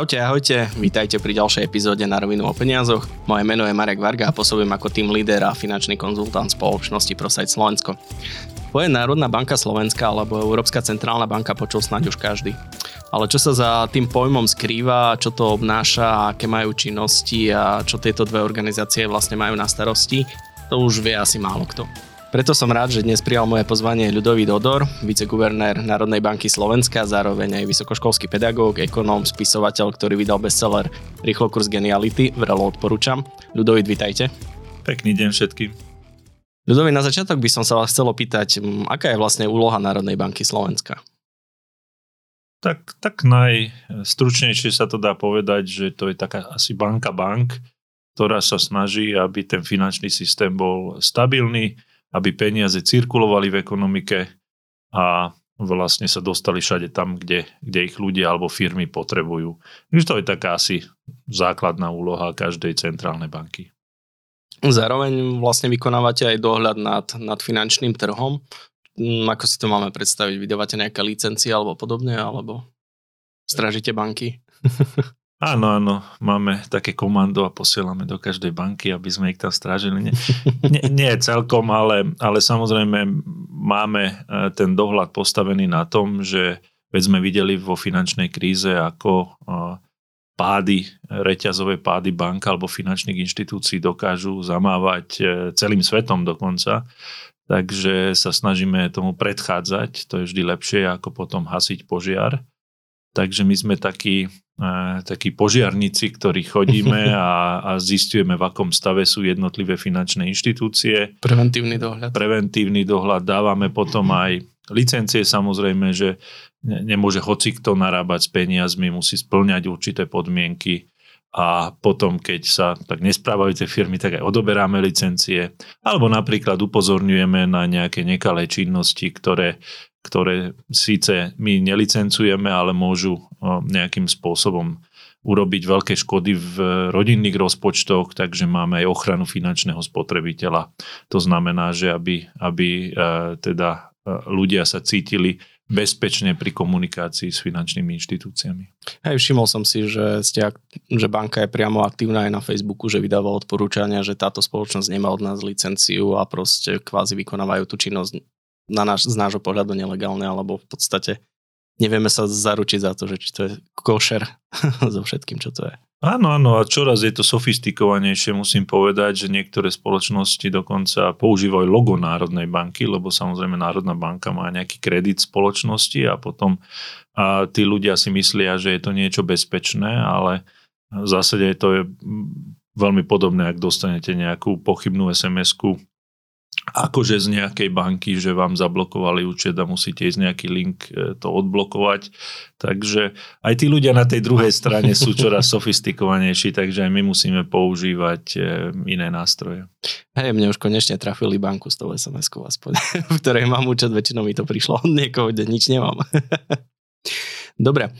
Čaute, ahojte, vítajte pri ďalšej epizóde na rovinu o peniazoch. Moje meno je Marek Varga a pôsobím ako tým líder a finančný konzultant spoločnosti ProSite Slovensko. Poje Národná banka Slovenska alebo Európska centrálna banka počul snáď už každý. Ale čo sa za tým pojmom skrýva, čo to obnáša, aké majú činnosti a čo tieto dve organizácie vlastne majú na starosti, to už vie asi málo kto. Preto som rád, že dnes prijal moje pozvanie ľudový Dodor, viceguvernér Národnej banky Slovenska, zároveň aj vysokoškolský pedagóg, ekonóm, spisovateľ, ktorý vydal bestseller Rýchlo kurz geniality, vrelo odporúčam. Ľudovit, vitajte. Pekný deň všetkým. Ľudovit, na začiatok by som sa vás chcel opýtať, aká je vlastne úloha Národnej banky Slovenska? Tak, tak najstručnejšie sa to dá povedať, že to je taká asi banka bank, ktorá sa snaží, aby ten finančný systém bol stabilný, aby peniaze cirkulovali v ekonomike a vlastne sa dostali všade tam, kde, kde ich ľudia alebo firmy potrebujú. Takže to je taká asi základná úloha každej centrálnej banky. Zároveň vlastne vykonávate aj dohľad nad, nad finančným trhom. Hm, ako si to máme predstaviť? Vydávate nejaké licencie alebo podobne, alebo stražíte banky? Áno, áno, máme také komando a posielame do každej banky, aby sme ich tam strážili. Nie, nie, nie celkom, ale, ale samozrejme máme e, ten dohľad postavený na tom, že veď sme videli vo finančnej kríze, ako e, pády, reťazové pády bank alebo finančných inštitúcií dokážu zamávať e, celým svetom dokonca. Takže sa snažíme tomu predchádzať, to je vždy lepšie ako potom hasiť požiar. Takže my sme takí, takí požiarníci, ktorí chodíme a, a zistujeme, v akom stave sú jednotlivé finančné inštitúcie. Preventívny dohľad. Preventívny dohľad. Dávame potom aj licencie, samozrejme, že nemôže hoci kto narábať s peniazmi, musí splňať určité podmienky a potom, keď sa tak nesprávajú tie firmy, tak aj odoberáme licencie. Alebo napríklad upozorňujeme na nejaké nekalé činnosti, ktoré ktoré síce my nelicencujeme, ale môžu nejakým spôsobom urobiť veľké škody v rodinných rozpočtoch, takže máme aj ochranu finančného spotrebiteľa. To znamená, že aby, aby e, teda e, ľudia sa cítili bezpečne pri komunikácii s finančnými inštitúciami. Hej, všimol som si, že, ste, že banka je priamo aktívna aj na Facebooku, že vydáva odporúčania, že táto spoločnosť nemá od nás licenciu a proste kvázi vykonávajú tú činnosť na náš, z nášho pohľadu nelegálne, alebo v podstate nevieme sa zaručiť za to, že či to je košer so všetkým, čo to je. Áno, áno, a čoraz je to sofistikovanejšie, musím povedať, že niektoré spoločnosti dokonca používajú logo Národnej banky, lebo samozrejme Národná banka má nejaký kredit spoločnosti a potom a tí ľudia si myslia, že je to niečo bezpečné, ale v zásade to je veľmi podobné, ak dostanete nejakú pochybnú SMS-ku akože z nejakej banky, že vám zablokovali účet a musíte ísť nejaký link e, to odblokovať. Takže aj tí ľudia na tej druhej strane sú čoraz sofistikovanejší, takže aj my musíme používať e, iné nástroje. Hej, mne už konečne trafili banku s tou SMS-kou aspoň, v ktorej mám účet, väčšinou mi to prišlo od niekoho, kde nič nemám. Dobre,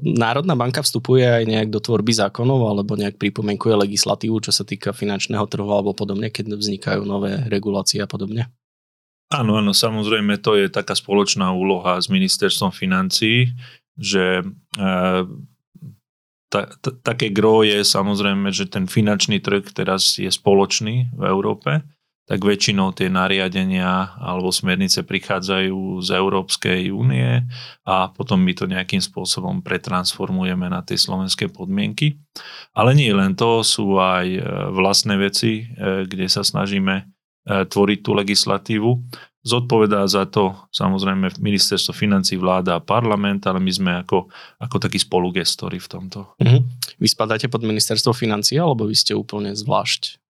Národná banka vstupuje aj nejak do tvorby zákonov alebo nejak pripomenkuje legislatívu, čo sa týka finančného trhu alebo podobne, keď vznikajú nové regulácie a podobne? Áno, áno, samozrejme to je taká spoločná úloha s ministerstvom financií, že e, ta, ta, také gro je samozrejme, že ten finančný trh teraz je spoločný v Európe tak väčšinou tie nariadenia alebo smernice prichádzajú z Európskej únie a potom my to nejakým spôsobom pretransformujeme na tie slovenské podmienky. Ale nie len to, sú aj e, vlastné veci, e, kde sa snažíme e, tvoriť tú legislatívu. Zodpovedá za to samozrejme ministerstvo financí, vláda a parlament, ale my sme ako, ako takí spolugestori v tomto. Mm-hmm. Vy spadáte pod ministerstvo financí alebo vy ste úplne zvlášť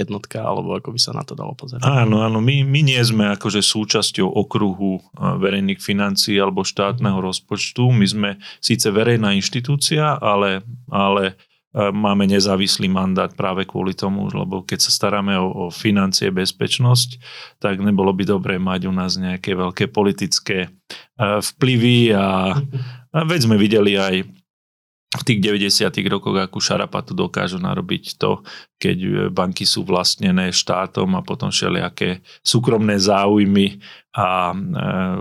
jednotka, alebo ako by sa na to dalo pozerať. Áno, áno, my, my nie sme akože súčasťou okruhu verejných financií alebo štátneho rozpočtu. My sme síce verejná inštitúcia, ale, ale máme nezávislý mandát práve kvôli tomu, lebo keď sa staráme o, o financie, bezpečnosť, tak nebolo by dobré mať u nás nejaké veľké politické vplyvy a, a veď sme videli aj v tých 90. rokoch, akú šarapatu dokážu narobiť to, keď banky sú vlastnené štátom a potom všelijaké súkromné záujmy a e,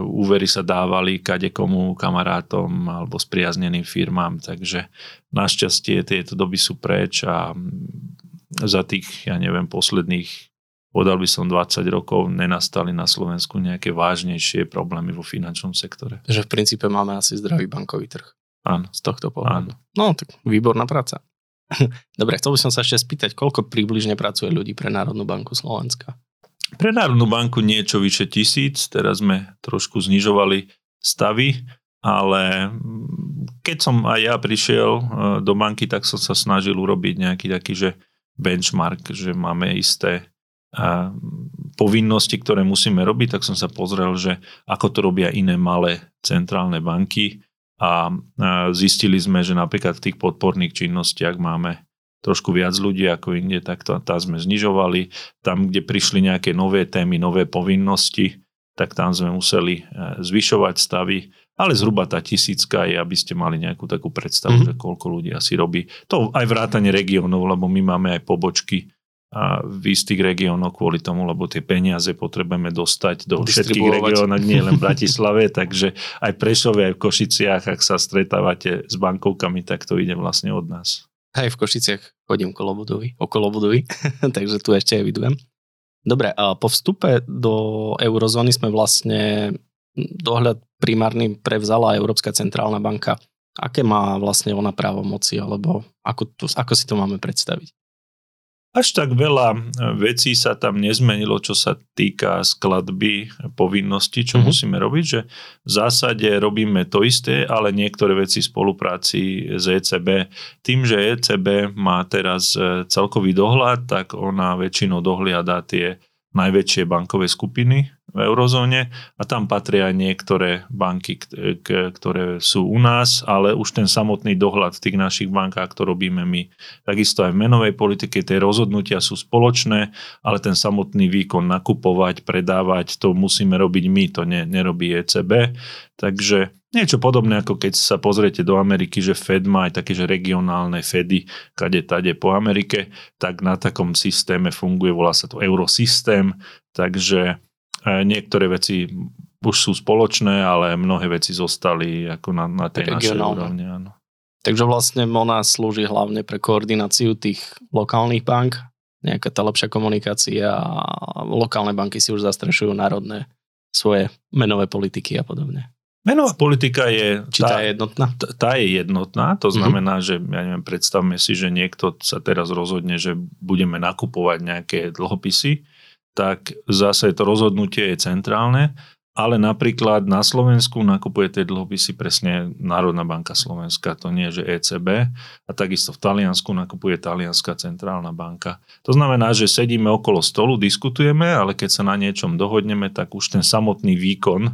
úvery sa dávali kade komu kamarátom alebo spriazneným firmám. Takže našťastie tieto doby sú preč a za tých, ja neviem, posledných podal by som 20 rokov, nenastali na Slovensku nejaké vážnejšie problémy vo finančnom sektore. Že v princípe máme asi zdravý bankový trh. Áno. Z tohto pohľadu. Áno. No, tak výborná práca. Dobre, chcel by som sa ešte spýtať, koľko približne pracuje ľudí pre Národnú banku Slovenska? Pre Národnú banku niečo vyše tisíc, teraz sme trošku znižovali stavy, ale keď som aj ja prišiel e, do banky, tak som sa snažil urobiť nejaký taký, že benchmark, že máme isté e, povinnosti, ktoré musíme robiť, tak som sa pozrel, že ako to robia iné malé centrálne banky a zistili sme, že napríklad v tých podporných činnostiach máme trošku viac ľudí ako inde, tak to, tá sme znižovali. Tam, kde prišli nejaké nové témy, nové povinnosti, tak tam sme museli e, zvyšovať stavy, ale zhruba tá tisícka je, aby ste mali nejakú takú predstavu, mm-hmm. že koľko ľudí asi robí. To aj vrátanie regiónov, lebo my máme aj pobočky a v istých regiónoch kvôli tomu, lebo tie peniaze potrebujeme dostať do všetkých regiónov, nie len v Bratislave, takže aj Prešove, aj v Košiciach, ak sa stretávate s bankovkami, tak to ide vlastne od nás. Aj v Košiciach chodím okolo budovy, okolo budovy, takže tu ešte evidujem. Dobre, a po vstupe do eurozóny sme vlastne dohľad primárny prevzala Európska centrálna banka. Aké má vlastne ona právomoci, alebo ako, to, ako si to máme predstaviť? Až tak veľa e, vecí sa tam nezmenilo, čo sa týka skladby povinností, čo mm-hmm. musíme robiť, že v zásade robíme to isté, ale niektoré veci v spolupráci s ECB. Tým, že ECB má teraz e, celkový dohľad, tak ona väčšinou dohliada tie najväčšie bankové skupiny v eurozóne a tam patria aj niektoré banky, ktoré sú u nás, ale už ten samotný dohľad v tých našich bankách to robíme my. Takisto aj v menovej politike tie rozhodnutia sú spoločné, ale ten samotný výkon nakupovať, predávať, to musíme robiť my, to ne, nerobí ECB. Takže Niečo podobné, ako keď sa pozriete do Ameriky, že Fed má aj také, že regionálne Fedy, kade tade po Amerike, tak na takom systéme funguje, volá sa to eurosystém, takže niektoré veci už sú spoločné, ale mnohé veci zostali ako na, na tej našej úrovni. Áno. Takže vlastne MONA slúži hlavne pre koordináciu tých lokálnych bank, nejaká tá lepšia komunikácia a lokálne banky si už zastrešujú národné svoje menové politiky a podobne. Menová politika je... Či tá, tá je jednotná? Tá, tá je jednotná, to mhm. znamená, mm-hmm. že ja neviem, predstavme si, že niekto sa teraz rozhodne, že budeme nakupovať nejaké dlhopisy, tak zase to rozhodnutie je centrálne, ale napríklad na Slovensku nakupuje tie dlhopisy presne Národná banka Slovenska, to nie je, že ECB a takisto v Taliansku nakupuje Talianská centrálna banka. To znamená, že sedíme okolo stolu, diskutujeme, ale keď sa na niečom dohodneme, tak už ten samotný výkon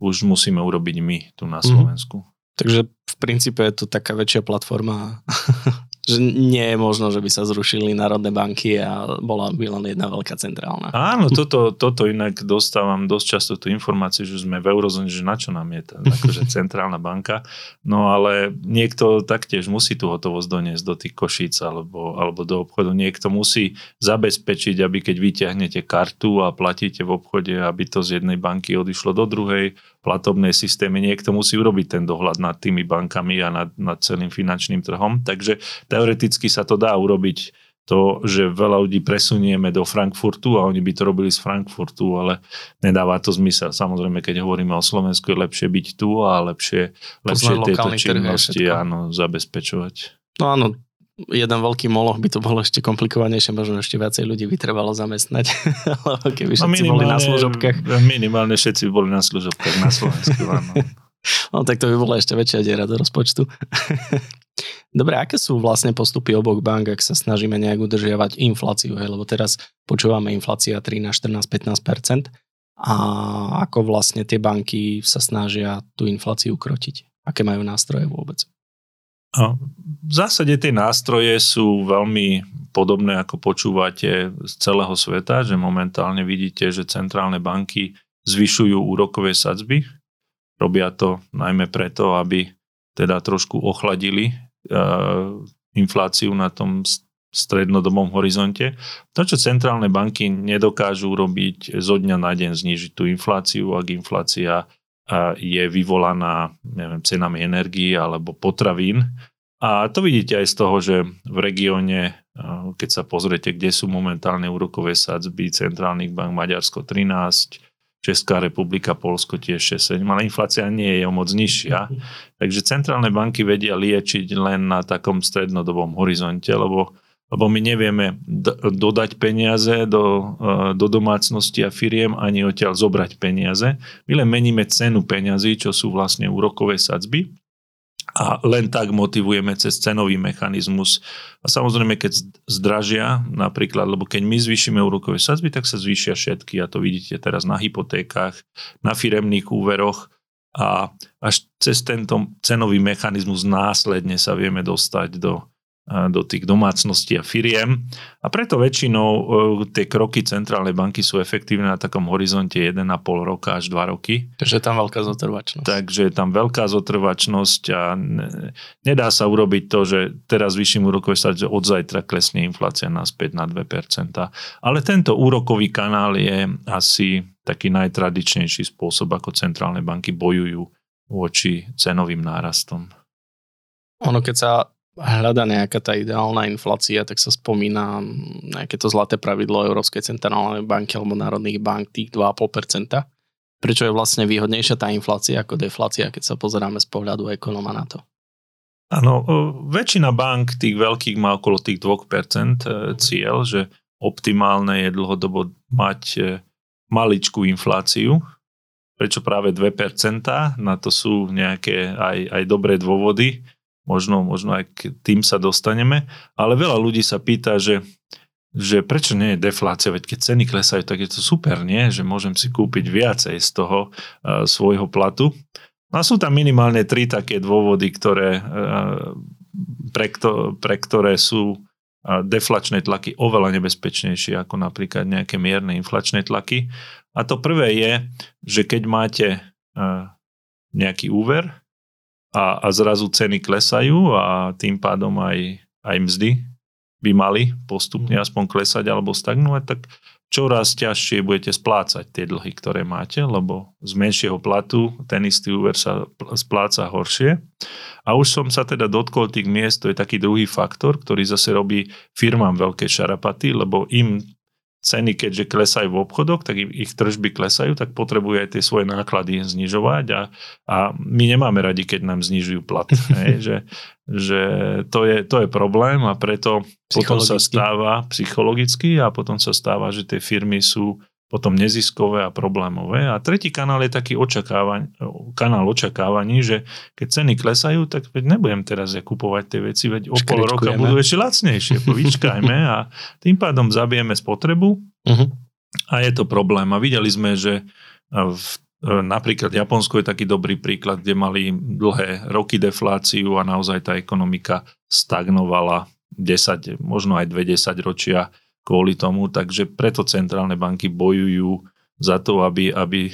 už musíme urobiť my tu na mhm. Slovensku. Mm. Takže v princípe je to taká väčšia platforma že nie je možno, že by sa zrušili národné banky a bola by len jedna veľká centrálna. Áno, toto, toto inak dostávam dosť často tú informáciu, že sme v eurozóne, že na čo nám je tá akože centrálna banka. No ale niekto taktiež musí tú hotovosť doniesť do tých košíc alebo, alebo do obchodu. Niekto musí zabezpečiť, aby keď vyťahnete kartu a platíte v obchode, aby to z jednej banky odišlo do druhej, platobné systémy. Niekto musí urobiť ten dohľad nad tými bankami a nad, nad celým finančným trhom. Takže teoreticky sa to dá urobiť to, že veľa ľudí presunieme do Frankfurtu a oni by to robili z Frankfurtu, ale nedáva to zmysel. Samozrejme, keď hovoríme o Slovensku, je lepšie byť tu a lepšie, lepšie tieto činnosti áno, zabezpečovať. No áno, jeden veľký moloch by to bolo ešte komplikovanejšie, možno ešte viacej ľudí by trebalo zamestnať, keby no všetci no boli na služobkách. Minimálne všetci boli na služobkách na Slovensku, áno. No tak to by bola ešte väčšia diera do rozpočtu. Dobre, aké sú vlastne postupy oboch bank, ak sa snažíme nejak udržiavať infláciu, hej? lebo teraz počúvame inflácia 13, 14, 15 a ako vlastne tie banky sa snažia tú infláciu krotiť? Aké majú nástroje vôbec? V zásade tie nástroje sú veľmi podobné, ako počúvate z celého sveta, že momentálne vidíte, že centrálne banky zvyšujú úrokové sadzby. Robia to najmä preto, aby teda trošku ochladili infláciu na tom strednodobom horizonte. To, čo centrálne banky nedokážu robiť zo dňa na deň, znižiť tú infláciu, ak inflácia je vyvolaná neviem, cenami energii alebo potravín. A to vidíte aj z toho, že v regióne, keď sa pozriete, kde sú momentálne úrokové sadzby centrálnych bank Maďarsko 13, Česká republika, Polsko tiež 6-7, ale inflácia nie je o moc nižšia. Takže centrálne banky vedia liečiť len na takom strednodobom horizonte, lebo lebo my nevieme dodať peniaze do, e, do domácnosti a firiem ani odtiaľ zobrať peniaze. My len meníme cenu peňazí, čo sú vlastne úrokové sadzby a len tak motivujeme cez cenový mechanizmus. A samozrejme, keď zdražia, napríklad, lebo keď my zvýšime úrokové sadzby, tak sa zvýšia všetky a to vidíte teraz na hypotékach, na firemných úveroch a až cez tento cenový mechanizmus následne sa vieme dostať do do tých domácností a firiem. A preto väčšinou e, tie kroky centrálnej banky sú efektívne na takom horizonte 1,5 roka až 2 roky. Takže je tam veľká zotrvačnosť. Takže je tam veľká zotrvačnosť a nedá sa urobiť to, že teraz vyšším úrokové sa, že od zajtra klesne inflácia naspäť na 2%. Ale tento úrokový kanál je asi taký najtradičnejší spôsob, ako centrálne banky bojujú voči cenovým nárastom. Ono, keď sa hľada nejaká tá ideálna inflácia, tak sa spomína nejaké to zlaté pravidlo Európskej centrálnej banky alebo národných bank, tých 2,5%. Prečo je vlastne výhodnejšia tá inflácia ako deflácia, keď sa pozeráme z pohľadu ekonóma na to? Áno, väčšina bank tých veľkých má okolo tých 2% e, cieľ, že optimálne je dlhodobo mať e, maličkú infláciu. Prečo práve 2%? Na to sú nejaké aj, aj dobré dôvody možno, možno aj k tým sa dostaneme, ale veľa ľudí sa pýta, že, že prečo nie je deflácia, veď keď ceny klesajú, tak je to super, nie? Že môžem si kúpiť viacej z toho uh, svojho platu. A sú tam minimálne tri také dôvody, ktoré, uh, pre, kto, pre ktoré sú uh, deflačné tlaky oveľa nebezpečnejšie ako napríklad nejaké mierne inflačné tlaky. A to prvé je, že keď máte nejaký úver, a, a zrazu ceny klesajú a tým pádom aj, aj mzdy by mali postupne mhm. aspoň klesať alebo stagnovať, tak čoraz ťažšie budete splácať tie dlhy, ktoré máte, lebo z menšieho platu ten istý úver sa spláca horšie. A už som sa teda dotkol tých miest, to je taký druhý faktor, ktorý zase robí firmám veľké šarapaty, lebo im ceny, keďže klesajú v obchodoch, tak ich tržby klesajú, tak potrebujú aj tie svoje náklady znižovať a, a my nemáme radi, keď nám znižujú plat. hej, že že to, je, to je problém a preto potom sa stáva psychologicky a potom sa stáva, že tie firmy sú potom neziskové a problémové. A tretí kanál je taký očakávaň, kanál očakávaní, že keď ceny klesajú, tak veď nebudem teraz ja kupovať tie veci, veď o pol roka budú ešte lacnejšie, povyčkajme a tým pádom zabijeme spotrebu uh-huh. a je to problém. A videli sme, že v Napríklad Japonsko je taký dobrý príklad, kde mali dlhé roky defláciu a naozaj tá ekonomika stagnovala 10, možno aj 20 ročia kvôli tomu, takže preto centrálne banky bojujú za to, aby, aby e,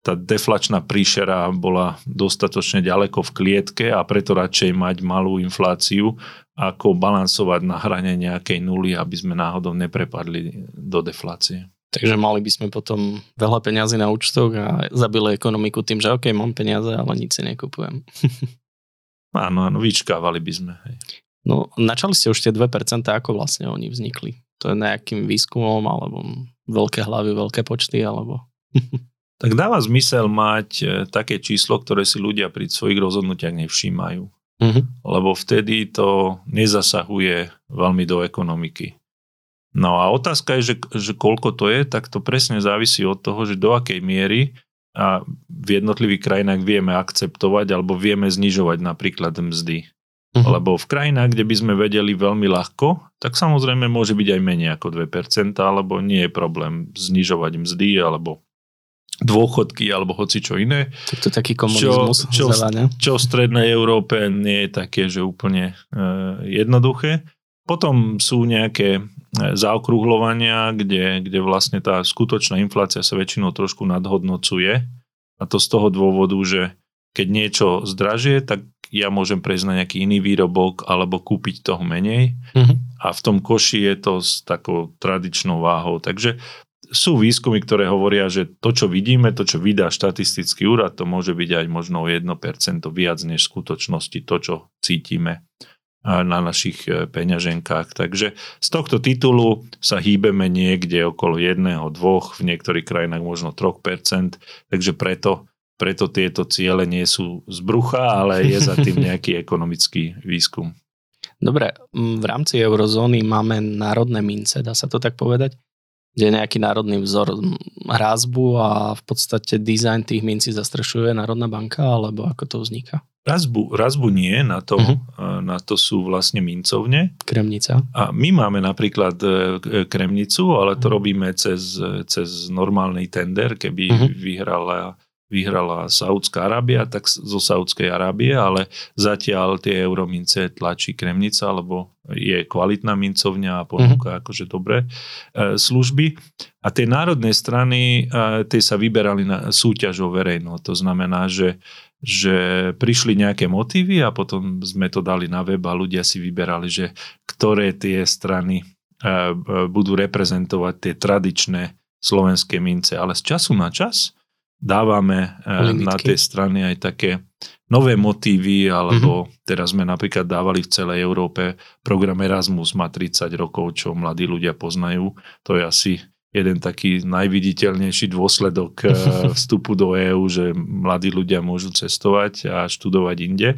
tá deflačná príšera bola dostatočne ďaleko v klietke a preto radšej mať malú infláciu, ako balansovať na hrane nejakej nuly, aby sme náhodou neprepadli do deflácie. Takže mali by sme potom veľa peňazí na účtoch a zabili ekonomiku tým, že OK, mám peniaze, ale nič si nekupujem. áno, áno, vyčkávali by sme. Hej. No, načali ste už tie 2%, ako vlastne oni vznikli? To je nejakým výskumom, alebo veľké hlavy, veľké počty, alebo... tak dáva zmysel mať e, také číslo, ktoré si ľudia pri svojich rozhodnutiach nevšímajú. Uh-huh. Lebo vtedy to nezasahuje veľmi do ekonomiky. No a otázka je, že, že koľko to je, tak to presne závisí od toho, že do akej miery a v jednotlivých krajinách vieme akceptovať alebo vieme znižovať napríklad mzdy. Uh-huh. Lebo v krajinách, kde by sme vedeli veľmi ľahko, tak samozrejme môže byť aj menej ako 2%, alebo nie je problém znižovať mzdy, alebo dôchodky, alebo hoci čo iné. Tak to taký komunizmus. Čo, čo, čo v strednej Európe nie je také, že úplne e, jednoduché. Potom sú nejaké e, zaokrúhľovania, kde, kde vlastne tá skutočná inflácia sa väčšinou trošku nadhodnocuje. A to z toho dôvodu, že keď niečo zdražie, tak ja môžem prejsť na nejaký iný výrobok alebo kúpiť toho menej Mhm. a v tom koši je to s takou tradičnou váhou. Takže sú výskumy, ktoré hovoria, že to, čo vidíme, to, čo vydá štatistický úrad, to môže byť aj možno o 1% viac než v skutočnosti to, čo cítime na našich e, peňaženkách. Takže z tohto titulu sa hýbeme niekde okolo 1, 2, v niektorých krajinách možno 3%, takže preto, preto tieto ciele nie sú z brucha, ale je za tým nejaký ekonomický výskum. Dobre, v rámci eurozóny máme národné mince, dá sa to tak povedať? Kde je nejaký národný vzor rázbu a v podstate dizajn tých mincí zastrešuje Národná banka, alebo ako to vzniká? Razbu, razbu nie, na to, uh-huh. na to sú vlastne mincovne. Kremnica. A my máme napríklad e, k- Kremnicu, ale to Mhm. robíme cez, cez normálny tender, keby Mhm. vyhrala, vyhrala Saudská Arábia, tak zo Saudskej Arábie, ale zatiaľ tie euromince tlačí Kremnica, lebo je kvalitná mincovňa a ponúka akože dobré e, služby. A tie národné strany, e, tie sa vyberali na súťažou verejnou. To znamená, že že prišli nejaké motívy a potom sme to dali na web a ľudia si vyberali, že ktoré tie strany e, e, budú reprezentovať tie tradičné slovenské mince. Ale z času na čas dávame Limitky. na tie strany aj také nové motívy, alebo mm-hmm. teraz sme napríklad dávali v celej Európe program Erasmus má 30 rokov, čo mladí ľudia poznajú. To je asi jeden taký najviditeľnejší dôsledok e, vstupu do EÚ, že mladí ľudia môžu cestovať a študovať inde.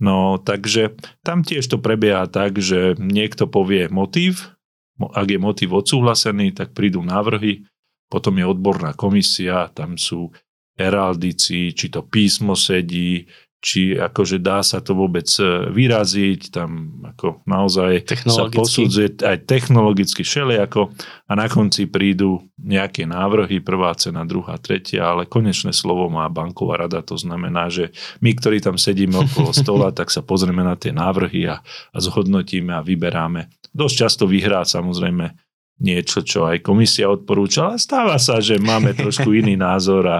No takže tam tiež to prebieha tak, že niekto povie motív, Mo- ak je motív odsúhlasený, tak prídu návrhy, potom je odborná komisia, tam sú heraldici, či to písmo sedí, či akože dá sa to vôbec e, vyraziť, tam ako naozaj sa posudzuje aj technologicky všelijako. A na konci prídu nejaké návrhy, prvá cena, druhá, tretia, ale konečné slovo má banková rada, to znamená, že my, ktorí tam sedíme okolo stola, tak sa pozrieme na tie návrhy a, a zhodnotíme a vyberáme. Dosť často vyhrá samozrejme niečo, čo aj komisia odporúčala. Stáva sa, že máme trošku iný názor a,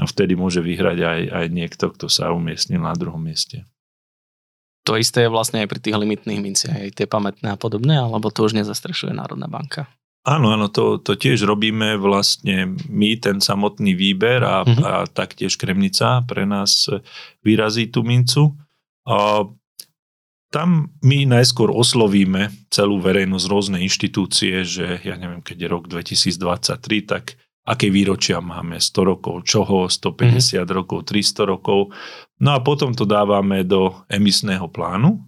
a vtedy môže vyhrať aj, aj niekto, kto sa umiestnil na druhom mieste. To isté je vlastne aj pri tých limitných minciach, aj tie pamätné a podobné, alebo to už nezastrešuje Národná banka. Áno, áno, to, to tiež robíme vlastne my, ten samotný výber a, Mhm. mm-hmm. a taktiež Kremnica pre nás vyrazí tú mincu. A tam my najskôr oslovíme celú verejnosť, rôzne inštitúcie, že ja neviem, keď je rok 2023, tak aké výročia máme, 100 rokov čoho, 150 mm-hmm. rokov, 300 rokov. No a potom to dávame do emisného plánu.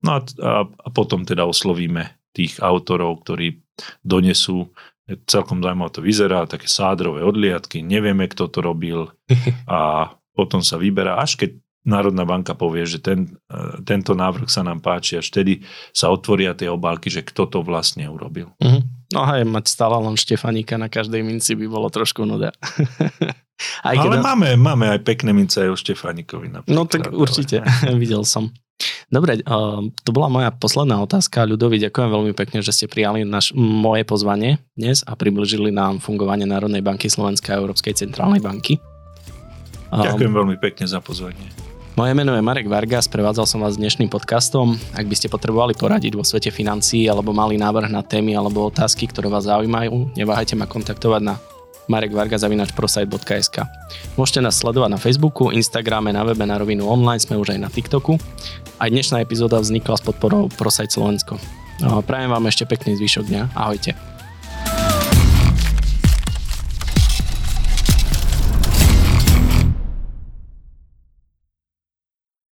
No a, a, a potom teda oslovíme tých autorov, ktorí donesú, celkom zaujímavé to vyzerá, také sádrové odliadky, nevieme, kto to robil a potom sa vyberá, až keď Národná banka povie, že ten, e, tento návrh sa nám páči, až vtedy sa otvoria tie obálky, že kto to vlastne urobil. Mhm. No aj mať stále len Štefanika na každej minci by bolo trošku nuda. aj Ale máme, máme aj pekné mince aj o Štefánikovi. Napríklad, No tak určite, videl som. Dobre, uh, to bola moja posledná otázka. Ľudovi, ďakujem veľmi pekne, že ste prijali naš, moje pozvanie dnes a približili nám fungovanie Národnej banky Slovenskej a Európskej centrálnej banky. Um, Ďakujem veľmi pekne za pozvanie. Moje meno je Marek Varga, sprevádzal som vás dnešným podcastom. Ak by ste potrebovali poradiť vo svete financií alebo mali návrh na témy alebo otázky, ktoré vás zaujímajú, neváhajte ma kontaktovať na marekvarga.prosite.sk Môžete nás sledovať na Facebooku, Instagrame, na webe na rovinu online, sme už aj na TikToku. Aj dnešná epizóda vznikla s podporou Prosite Slovensko. No, Prajem vám ešte pekný zvyšok dňa. Ahojte.